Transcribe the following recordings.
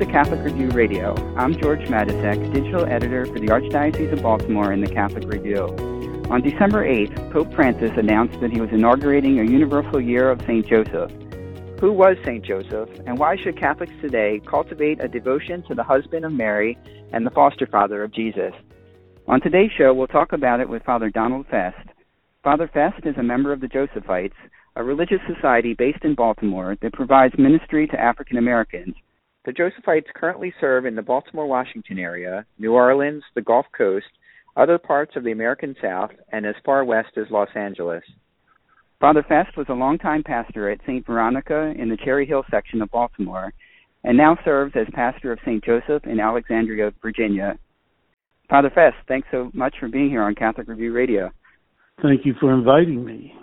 To Catholic Review Radio. I'm George Matysek, digital editor for the Archdiocese of Baltimore and the Catholic Review. On December 8th, Pope Francis announced that he was inaugurating a universal year of St. Joseph. Who was St. Joseph, and why should Catholics today cultivate a devotion to the husband of Mary and the foster father of Jesus? On today's show, we'll talk about it with Father Donald Fest. Father Fest is a member of the Josephites, a religious society based in Baltimore that provides ministry to African Americans the Josephites currently serve in the Baltimore Washington area, New Orleans, the Gulf Coast, other parts of the American South, and as far west as Los Angeles. Father Fest was a longtime pastor at St. Veronica in the Cherry Hill section of Baltimore and now serves as pastor of St. Joseph in Alexandria, Virginia. Father Fest, thanks so much for being here on Catholic Review Radio. Thank you for inviting me.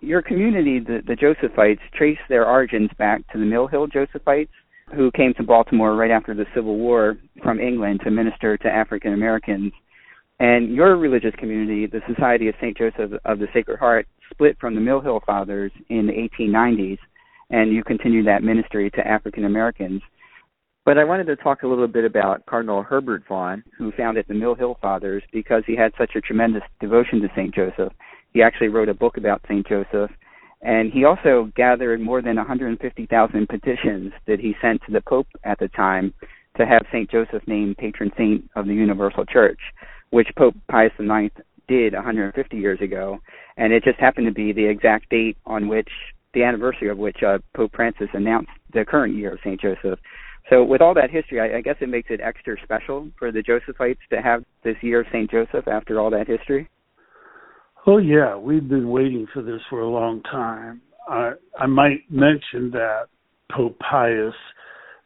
Your community, the, the Josephites, trace their origins back to the Mill Hill Josephites, who came to Baltimore right after the Civil War from England to minister to African Americans. And your religious community, the Society of St. Joseph of the Sacred Heart, split from the Mill Hill Fathers in the 1890s, and you continued that ministry to African Americans. But I wanted to talk a little bit about Cardinal Herbert Vaughan, who founded the Mill Hill Fathers, because he had such a tremendous devotion to St. Joseph. He actually wrote a book about St. Joseph and he also gathered more than 150,000 petitions that he sent to the Pope at the time to have St. Joseph named patron saint of the Universal Church, which Pope Pius IX did 150 years ago. And it just happened to be the exact date on which, the anniversary of which uh, Pope Francis announced the current year of St. Joseph. So, with all that history, I, I guess it makes it extra special for the Josephites to have this year of St. Joseph after all that history. Oh yeah, we've been waiting for this for a long time. I I might mention that Pope Pius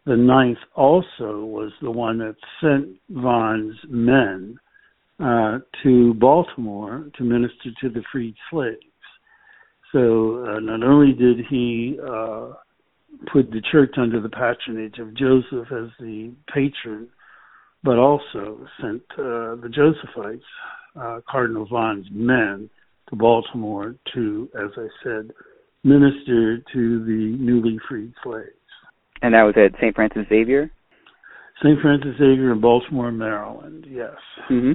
the Ninth also was the one that sent Vaughan's men uh, to Baltimore to minister to the freed slaves. So uh, not only did he uh, put the church under the patronage of Joseph as the patron, but also sent uh, the Josephites uh, Cardinal Vaughan's men to Baltimore to, as I said, minister to the newly freed slaves. And that was at St. Francis Xavier? St. Francis Xavier in Baltimore, Maryland, yes. Mm-hmm.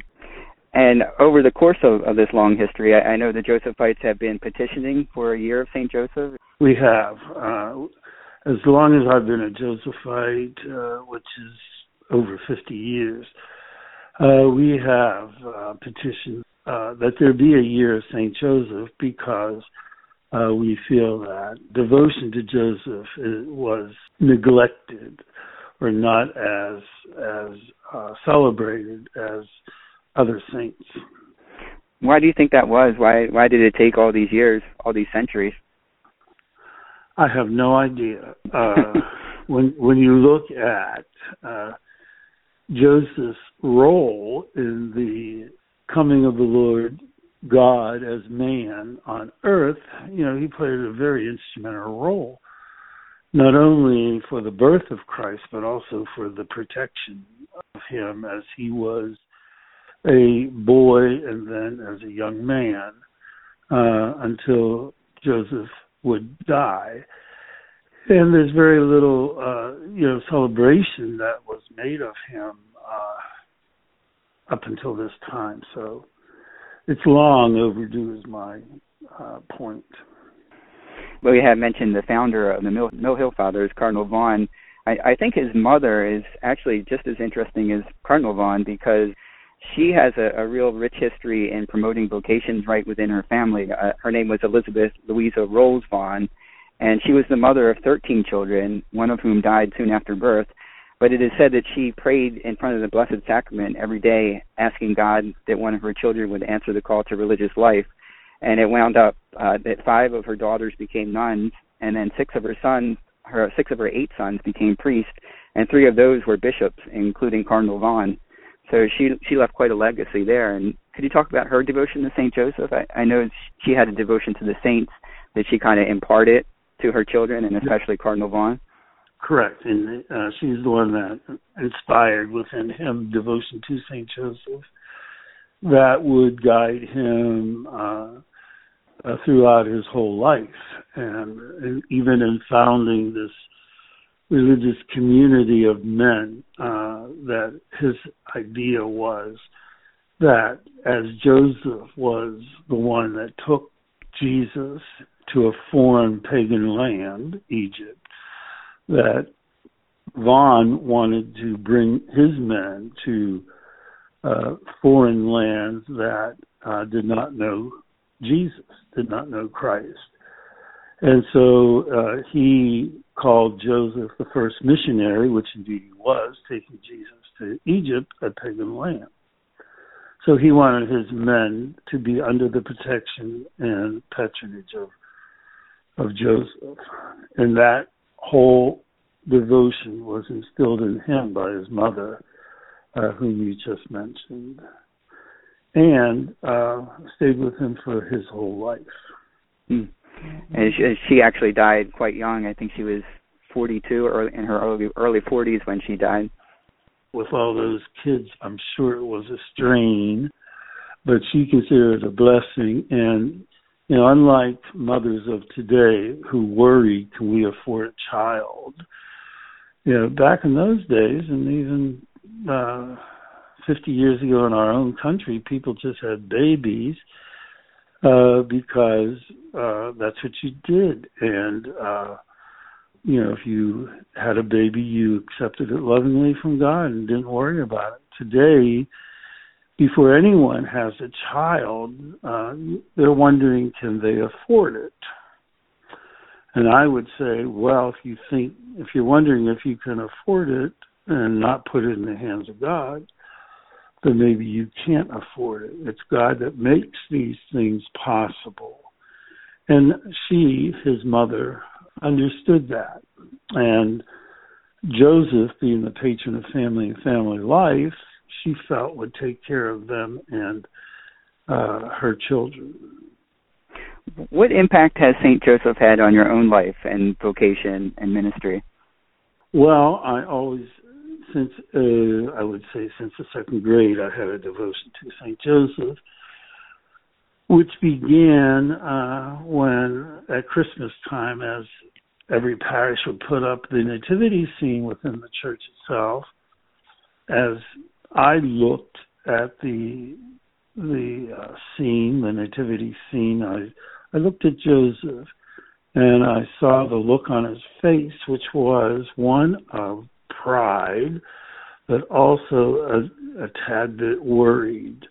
And over the course of, of this long history, I, I know the Josephites have been petitioning for a year of St. Joseph. We have. Uh, as long as I've been a Josephite, uh, which is over 50 years, uh, we have uh, petitioned uh, that there be a year of St. Joseph because uh, we feel that devotion to Joseph is, was neglected or not as as uh, celebrated as other saints. Why do you think that was? Why why did it take all these years, all these centuries? I have no idea. Uh, when when you look at uh, Joseph's role in the coming of the Lord God as man on earth, you know, he played a very instrumental role, not only for the birth of Christ, but also for the protection of him as he was a boy and then as a young man uh, until Joseph would die. And there's very little, uh, you know, celebration that was made of him uh, up until this time. So it's long overdue, is my uh, point. Well, you had mentioned the founder of the Mill, Hill Fathers, Cardinal Vaughan. I, I think his mother is actually just as interesting as Cardinal Vaughan because she has a, a real rich history in promoting vocations right within her family. Uh, her name was Elizabeth Louisa Rolls Vaughan, and she was the mother of 13 children, one of whom died soon after birth. But it is said that she prayed in front of the Blessed Sacrament every day, asking God that one of her children would answer the call to religious life. and it wound up uh, that five of her daughters became nuns, and then six of her sons, her six of her eight sons became priests, and three of those were bishops, including Cardinal Vaughan. So she she left quite a legacy there. And could you talk about her devotion to Saint Joseph? I, I know she had a devotion to the saints that she kind of imparted to her children, and especially Cardinal Vaughan. Correct, and uh, she's the one that inspired within him devotion to Saint Joseph that would guide him uh, uh, throughout his whole life, and, and, even in founding this religious community of men. Uh, that his idea was that as Joseph was the one that took Jesus to a foreign pagan land, Egypt, that Vaughan wanted to bring his men to uh, foreign lands that uh, did not know Jesus, did not know Christ. And so uh, he called Joseph the first missionary, which indeed he was, taking Jesus to Egypt, a pagan land. So he wanted his men to be under the protection and patronage of of Joseph. And that whole devotion was instilled in him by his mother, uh, whom you just mentioned, and uh, stayed with him for his whole life. Mm. And she, she actually died quite young. I think she was 42 or in her early early 40s when she died. With all those kids, I'm sure it was a strain, but she considered it a blessing. And you know, unlike mothers of today who worry, can we afford a child? You know, back in those days, and even uh, 50 years ago in our own country, people just had babies uh, because uh, that's what you did, and uh, you know, if you had a baby, you accepted it lovingly from God and didn't worry about it. Today, before anyone has a child, uh, they're wondering can they afford it. And I would say, well, if you think, if you're wondering if you can afford it and not put it in the hands of God, then maybe you can't afford it. It's God that makes these things possible. And she, his mother, understood that. And Joseph, being the patron of family and family life, she felt would take care of them and uh, her children. What impact has St. Joseph had on your own life and vocation and ministry? Well, I always, since uh, I would say since the second grade, I had a devotion to St. Joseph, which began uh, when at Christmas time, as every parish would put up the nativity scene within the church itself. As I looked at the the uh, scene, the nativity scene, I I looked at Joseph and I saw the look on his face, which was one of pride, but also a, a tad bit worried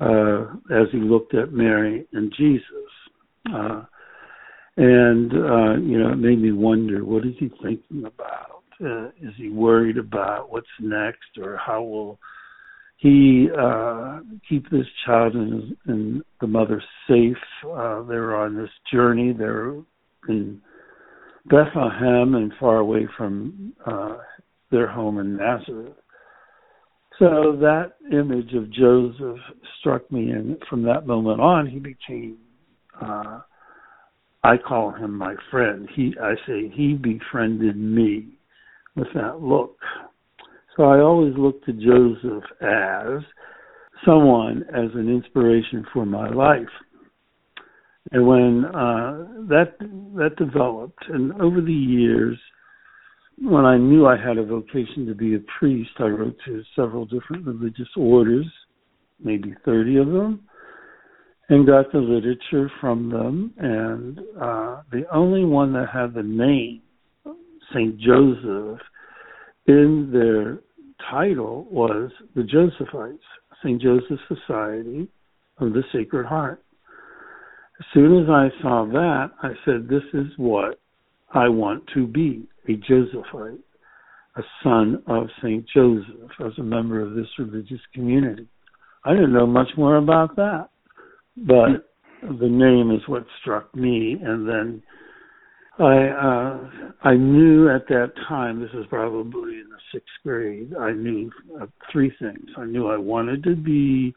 uh, as he looked at Mary and Jesus. Uh, and uh, you know, it made me wonder what is he thinking about? Uh, is he worried about what's next, or how will he uh, keep this child and, and the mother safe? Uh, they're on this journey. They're in Bethlehem and far away from uh, their home in Nazareth. So that image of Joseph struck me, and from that moment on, he became uh, I call him my friend. He I say he befriended me with that look. So I always look to Joseph as someone as an inspiration for my life. And when uh, that that developed, and over the years, when I knew I had a vocation to be a priest, I wrote to several different religious orders, maybe 30 of them, and got the literature from them. And uh, the only one that had the name St. Joseph in their title was the Josephites, St. Joseph Society of the Sacred Heart. As soon as I saw that, I said, This is what I want to be a Josephite, a son of St. Joseph, as a member of this religious community. I didn't know much more about that. But the name is what struck me, and then I uh, I knew at that time. This is probably in the sixth grade. I knew uh, three things. I knew I wanted to be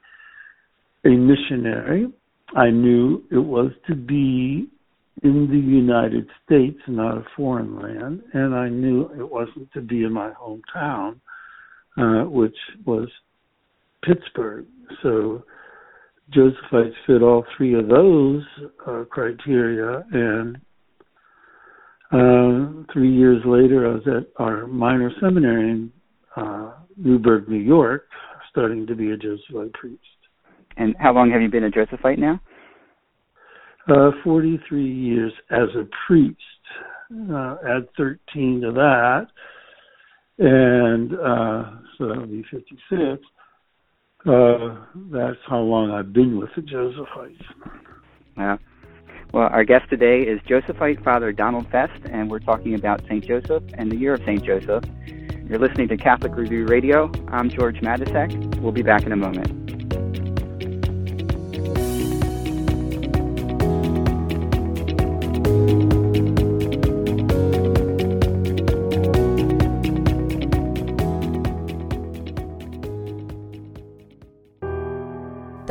a missionary. I knew it was to be in the United States, not a foreign land, and I knew it wasn't to be in my hometown, uh, which was Pittsburgh. So Josephites fit all three of those uh, criteria, and uh, three years later, I was at our minor seminary in uh, Newburgh, New York, starting to be a Jesuit priest. And how long have you been a Josephite now? Uh, 43 years as a priest. Uh, add 13 to that, and uh, so that'll be 56. Uh, that's how long I've been with the Josephites. Yeah. Well, our guest today is Josephite Father Donald Fest, and we're talking about St. Joseph and the year of St. Joseph. You're listening to Catholic Review Radio. I'm George Matysek. We'll be back in a moment.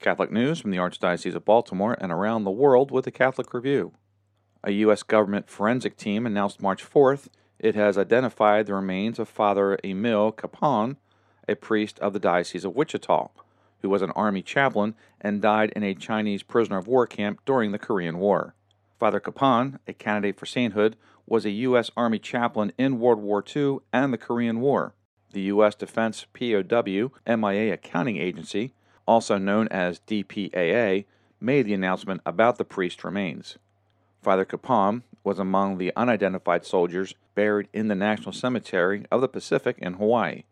Catholic news from the Archdiocese of Baltimore and around the world with the Catholic Review. A U.S. government forensic team announced March 4th it has identified the remains of Father Emil Kapaun, a priest of the Diocese of Wichita, who was an Army chaplain and died in a Chinese prisoner of war camp during the Korean War. Father Kapaun, a candidate for sainthood, was a U.S. Army chaplain in World War II and the Korean War. The U.S. Defense POW MIA Accounting Agency also known as DPAA, made the announcement about the priest's remains. Father Kapaun was among the unidentified soldiers buried in the National Cemetery of the Pacific in Hawaii.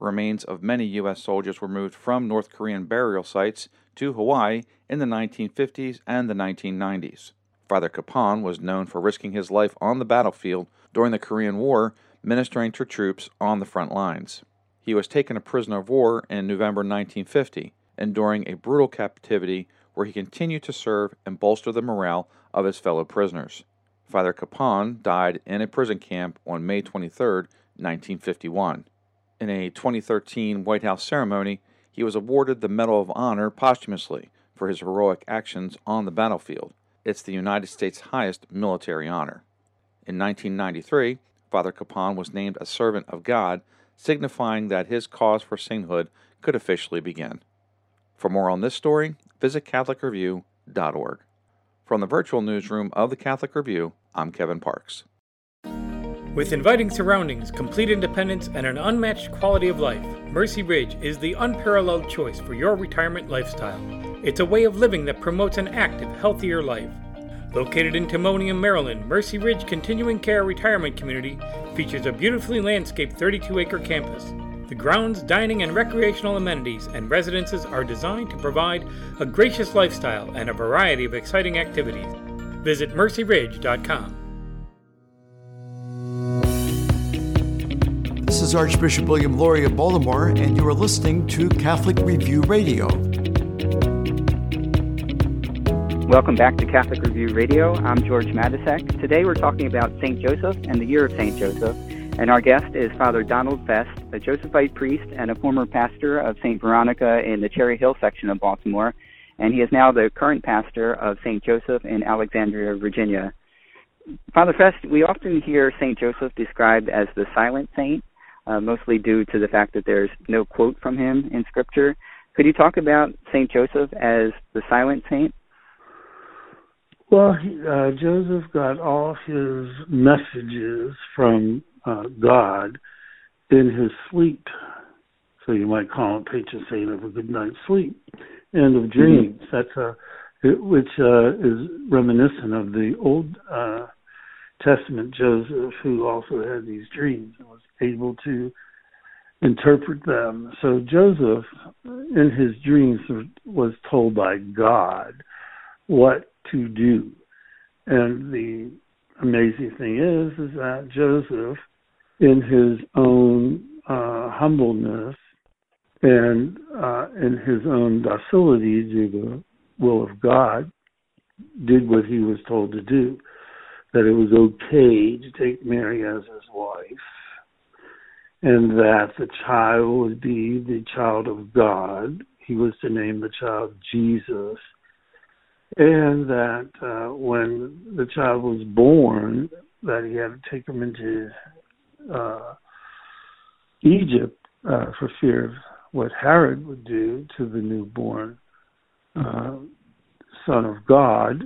Remains of many U.S. soldiers were moved from North Korean burial sites to Hawaii in the 1950s and the 1990s. Father Kapaun was known for risking his life on the battlefield during the Korean War, ministering to troops on the front lines. He was taken a prisoner of war in November 1950 enduring a brutal captivity where he continued to serve and bolster the morale of his fellow prisoners. Father Kapaun died in a prison camp on May 23, 1951. In a 2013 White House ceremony, he was awarded the Medal of Honor posthumously for his heroic actions on the battlefield. It's the United States' highest military honor. In 1993, Father Kapaun was named a servant of God, signifying that his cause for sainthood could officially begin. For more on this story, visit CatholicReview.org. From the virtual newsroom of the Catholic Review, I'm Kevin Parks. With inviting surroundings, complete independence, and an unmatched quality of life, Mercy Ridge is the unparalleled choice for your retirement lifestyle. It's a way of living that promotes an active, healthier life. Located in Timonium, Maryland, Mercy Ridge Continuing Care Retirement Community features a beautifully landscaped 32 acre campus the grounds, dining, and recreational amenities and residences are designed to provide a gracious lifestyle and a variety of exciting activities. Visit mercyridge.com. This is Archbishop William Lori of Baltimore, and you are listening to Catholic Review Radio. Welcome back to Catholic Review Radio. I'm George Matysek. Today we're talking about St. Joseph and the year of St. Joseph. And our guest is Father Donald Fest, a Josephite priest and a former pastor of St. Veronica in the Cherry Hill section of Baltimore. And he is now the current pastor of St. Joseph in Alexandria, Virginia. Father Fest, we often hear St. Joseph described as the silent saint, uh, mostly due to the fact that there's no quote from him in Scripture. Could you talk about St. Joseph as the silent saint? Well, uh, Joseph got all his messages from uh, God in his sleep. So you might call him patron saint of a good night's sleep and of dreams. Mm-hmm. That's a it, which uh, is reminiscent of the Old uh, Testament Joseph, who also had these dreams and was able to interpret them. So Joseph, in his dreams, was told by God what to do. And the amazing thing is, is that Joseph, in his own uh, humbleness and uh, in his own docility to the will of God, did what he was told to do. That it was okay to take Mary as his wife, and that the child would be the child of God. He was to name the child Jesus, and that uh, when the child was born, that he had to take him into uh, Egypt uh, for fear of what Herod would do to the newborn uh, son of God.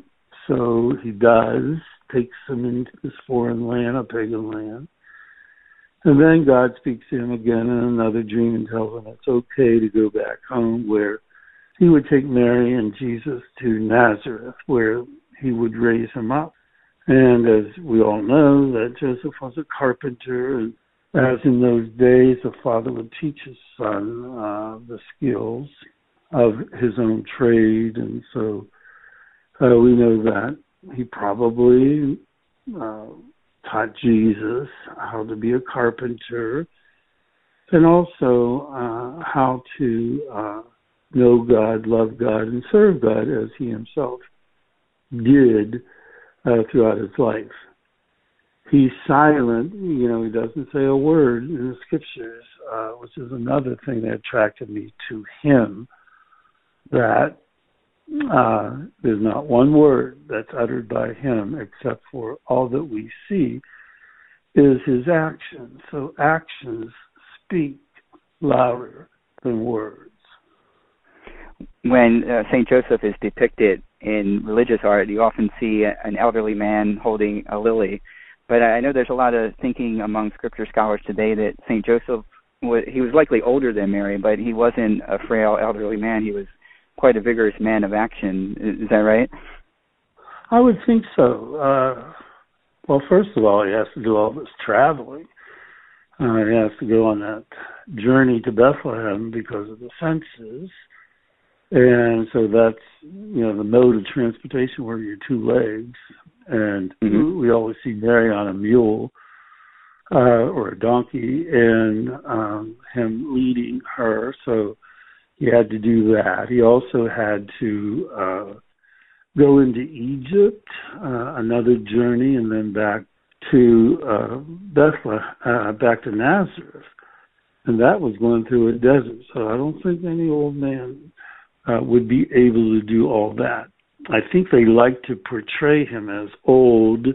So he does, takes him into this foreign land, a pagan land. And then God speaks to him again in another dream and tells him it's okay to go back home where he would take Mary and Jesus to Nazareth where he would raise him up. And as we all know, that Joseph was a carpenter, and as in those days, a father would teach his son uh, the skills of his own trade, and so uh, we know that he probably uh, taught Jesus how to be a carpenter, and also uh, how to uh, know God, love God, and serve God as he himself did uh, throughout his life. He's silent, you know, he doesn't say a word in the scriptures, uh, which is another thing that attracted me to him. That uh, there's not one word that's uttered by him except for all that we see is his actions. So actions speak louder than words. When uh, St. Joseph is depicted in religious art, you often see an elderly man holding a lily. But I know there's a lot of thinking among scripture scholars today that St. Joseph was, he was likely older than Mary, but he wasn't a frail elderly man. He was quite a vigorous man of action. Is that right? I would think so. Uh, well, first of all, he has to do all this traveling. Uh, he has to go on that journey to Bethlehem because of the census. And so that's, you know, the mode of transportation where your two legs. And mm-hmm. we always see Mary on a mule uh, or a donkey and um, him leading her. So he had to do that. He also had to uh, go into Egypt, uh, another journey, and then back to uh, Bethlehem, uh, back to Nazareth, and that was going through a desert. So I don't think any old man uh, would be able to do all that. I think they like to portray him as old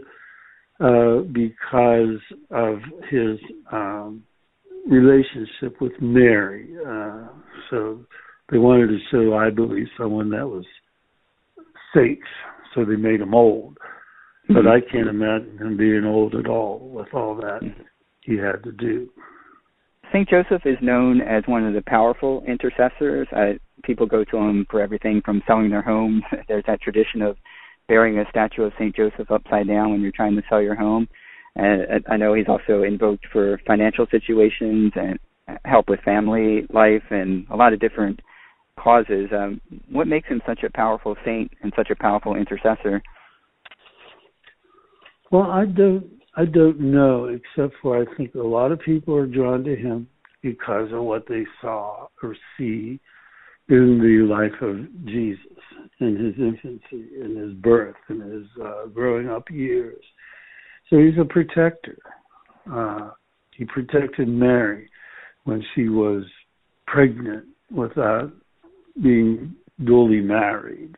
uh, because of his um, relationship with Mary. Uh, so they wanted to show, I believe, someone that was safe. So they made him old. But mm-hmm. I can't imagine him being old at all with all that he had to do. St. Joseph is known as one of the powerful intercessors. Uh, people go to him for everything from selling their home. There's that tradition of burying a statue of St. Joseph upside down when you're trying to sell your home. And I know he's also invoked for financial situations and help with family life and a lot of different causes. Um, what makes him such a powerful saint and such a powerful intercessor? Well, I don't I don't know, except for I think a lot of people are drawn to him because of what they saw or see in the life of Jesus, in his infancy, in his birth, in his uh, growing up years. So he's a protector. Uh, he protected Mary when she was pregnant without being duly married.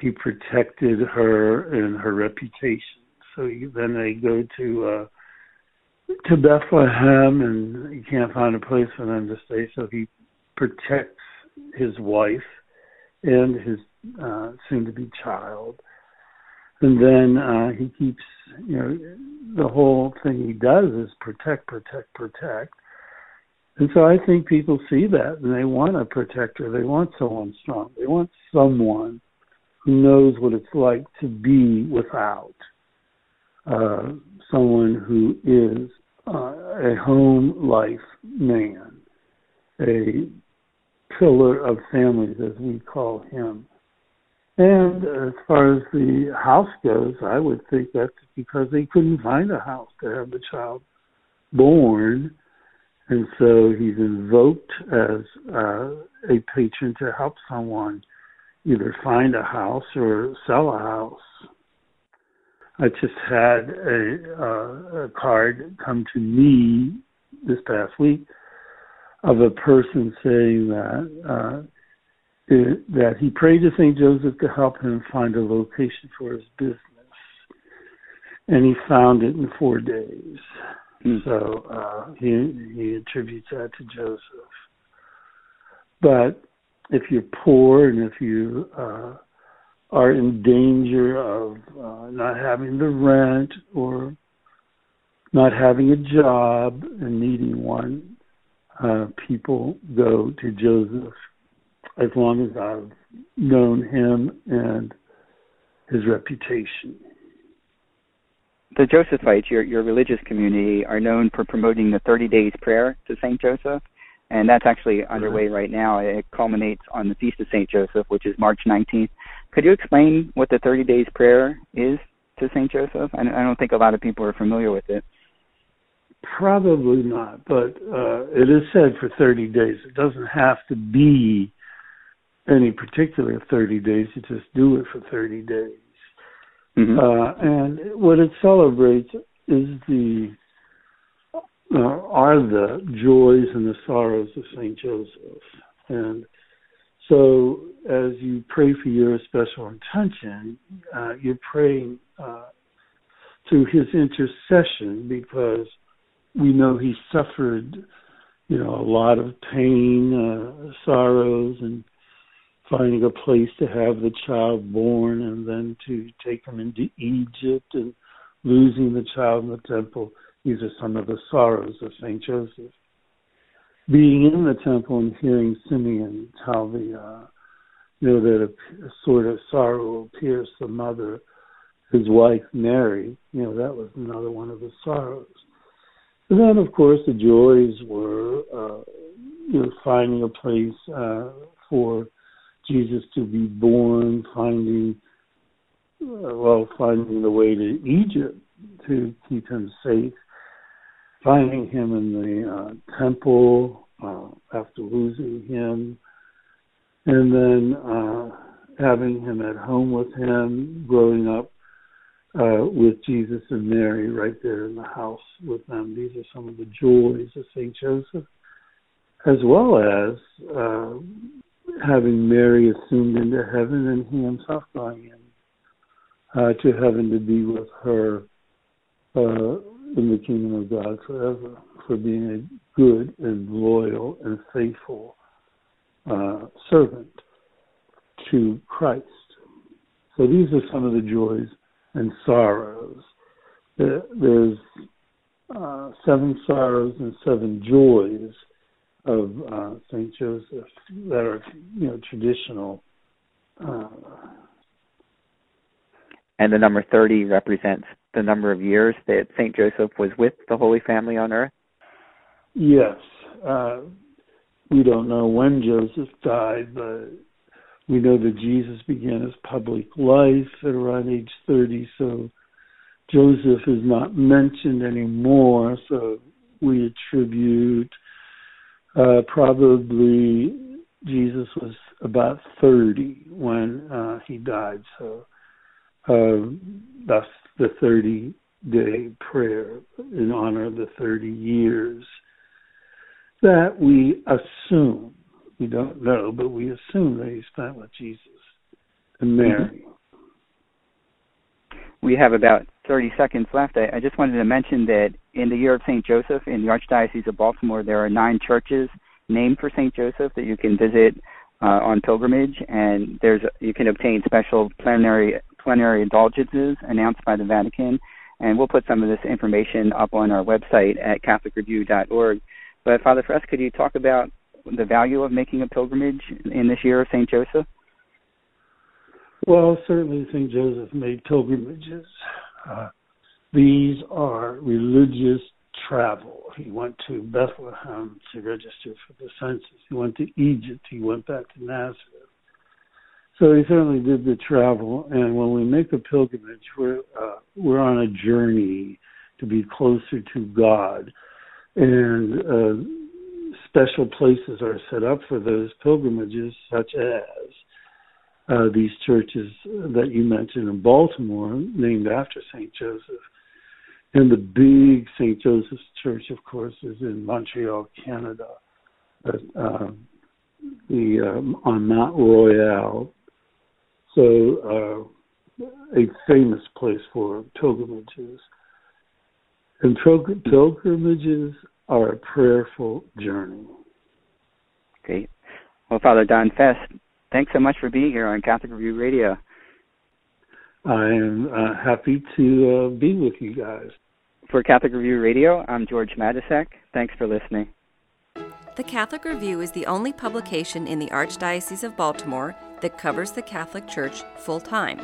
He protected her and her reputation. So he, then they go to uh, to Bethlehem, and he can't find a place for them to stay. So he protects his wife and his uh, soon-to-be child, and then uh, he keeps you know the whole thing he does is protect, protect, protect. And so I think people see that and they want a protector. They want someone strong. They want someone who knows what it's like to be without uh, someone who is uh, a home life man, a pillar of families, as we call him. And as far as the house goes, I would think that's because they couldn't find a house to have the child born. And so he's invoked as uh, a patron to help someone either find a house or sell a house. I just had a, uh, a card come to me this past week of a person saying that uh, it, that he prayed to Saint Joseph to help him find a location for his business, and he found it in four days. Mm. So uh, he he attributes that to Joseph. But if you're poor and if you uh, are in danger of uh, not having the rent or not having a job and needing one, uh, people go to Joseph as long as I've known him and his reputation. The Josephites, your, your religious community, are known for promoting the 30 days prayer to St. Joseph, and that's actually underway right now. It culminates on the Feast of St. Joseph, which is March 19th. Could you explain what the 30 days prayer is to St. Joseph? I don't think a lot of people are familiar with it. Probably not, but uh, it is said for 30 days. It doesn't have to be any particular 30 days. You just do it for 30 days. Mm-hmm. Uh, and what it celebrates is the uh, are the joys and the sorrows of Saint Joseph. And so, as you pray for your special intention, uh, you're praying uh, through his intercession because we know he suffered, you know, a lot of pain, uh, sorrows, and finding a place to have the child born and then to take him into Egypt and losing the child in the temple. These are some of the sorrows of St. Joseph. Being in the temple and hearing Simeon tell the, uh, you know, that a, a sort of sorrow will pierce the mother, his wife Mary, you know, that was another one of the sorrows. And then, of course, the joys were, uh, you know, finding a place uh, for Jesus to be born, finding uh, well, finding the way to Egypt to keep him safe, finding him in the uh, temple uh, after losing him, and then uh, having him at home with him, growing up uh, with Jesus and Mary right there in the house with them. These are some of the joys of Saint Joseph, as well as uh, having Mary assumed into heaven and he himself going in uh, to heaven to be with her uh, in the kingdom of God forever for being a good and loyal and faithful uh, servant to Christ. So these are some of the joys and sorrows. There's uh, seven sorrows and seven joys of uh, Saint Joseph that are you know traditional. Uh, and the number thirty represents the number of years that Saint Joseph was with the Holy Family on earth. Yes, uh, we don't know when Joseph died, but we know that Jesus began his public life at around age thirty. So Joseph is not mentioned anymore. So we attribute uh, probably Jesus was about 30 when uh, he died. So uh, that's the 30 day prayer in honor of the 30 years that we assume, we don't know, but we assume that he spent with Jesus and Mary. We have about 30 seconds left. I, I just wanted to mention that in the year of St. Joseph in the Archdiocese of Baltimore, there are nine churches named for St. Joseph that you can visit uh, on pilgrimage, and there's you can obtain special plenary plenary indulgences announced by the Vatican, and we'll put some of this information up on our website at CatholicReview.org. But Father Fest, could you talk about the value of making a pilgrimage in this year of St. Joseph? Well, certainly St. Joseph made pilgrimages. Uh, these are religious travel. He went to Bethlehem to register for the census. He went to Egypt. He went back to Nazareth. So he certainly did the travel. And when we make a pilgrimage, we're uh, we're on a journey to be closer to God, and uh, special places are set up for those pilgrimages, such as uh, these churches that you mentioned in Baltimore, named after St. Joseph. And the big St. Joseph's Church, of course, is in Montreal, Canada, but, uh, the um, on Mount Royal. So, uh, a famous place for pilgrimages. And pilgrimages are a prayerful journey. Great. Well, Father Don Fest, thanks so much for being here on Catholic Review Radio. I am uh, happy to uh, be with you guys. For Catholic Review Radio, I'm George Matysek. Thanks for listening. The Catholic Review is the only publication in the Archdiocese of Baltimore that covers the Catholic Church full time.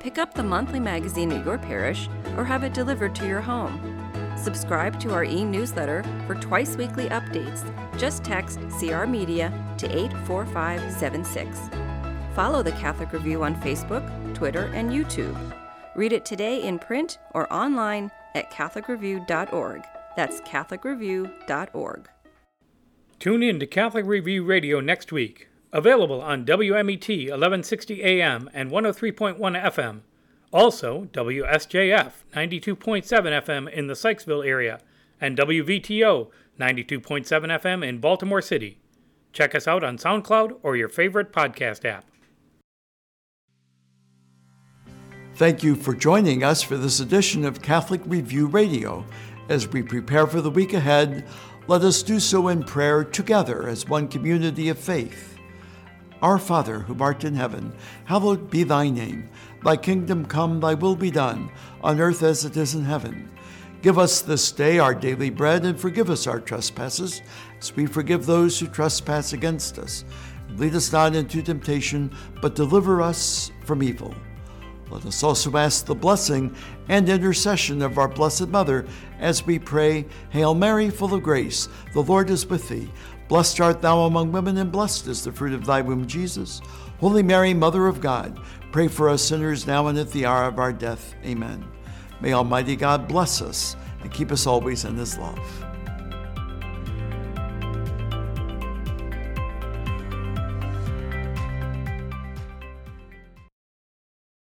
Pick up the monthly magazine at your parish or have it delivered to your home. Subscribe to our e newsletter for twice weekly updates. Just text CR Media to 84576. Follow the Catholic Review on Facebook, Twitter, and YouTube. Read it today in print or online at CatholicReview.org. That's CatholicReview.org. Tune in to Catholic Review Radio next week. Available on WMET 1160 AM and 103.1 FM. Also, WSJF 92.7 FM in the Sykesville area and WVTO 92.7 FM in Baltimore City. Check us out on SoundCloud or your favorite podcast app. Thank you for joining us for this edition of Catholic Review Radio. As we prepare for the week ahead, let us do so in prayer together as one community of faith. Our Father, who art in heaven, hallowed be thy name. Thy kingdom come, thy will be done, on earth as it is in heaven. Give us this day our daily bread, and forgive us our trespasses, as we forgive those who trespass against us. Lead us not into temptation, but deliver us from evil. Let us also ask the blessing and intercession of our Blessed Mother as we pray, Hail Mary, full of grace, the Lord is with thee. Blessed art thou among women, and blessed is the fruit of thy womb, Jesus. Holy Mary, Mother of God, pray for us sinners now and at the hour of our death. Amen. May Almighty God bless us and keep us always in his love.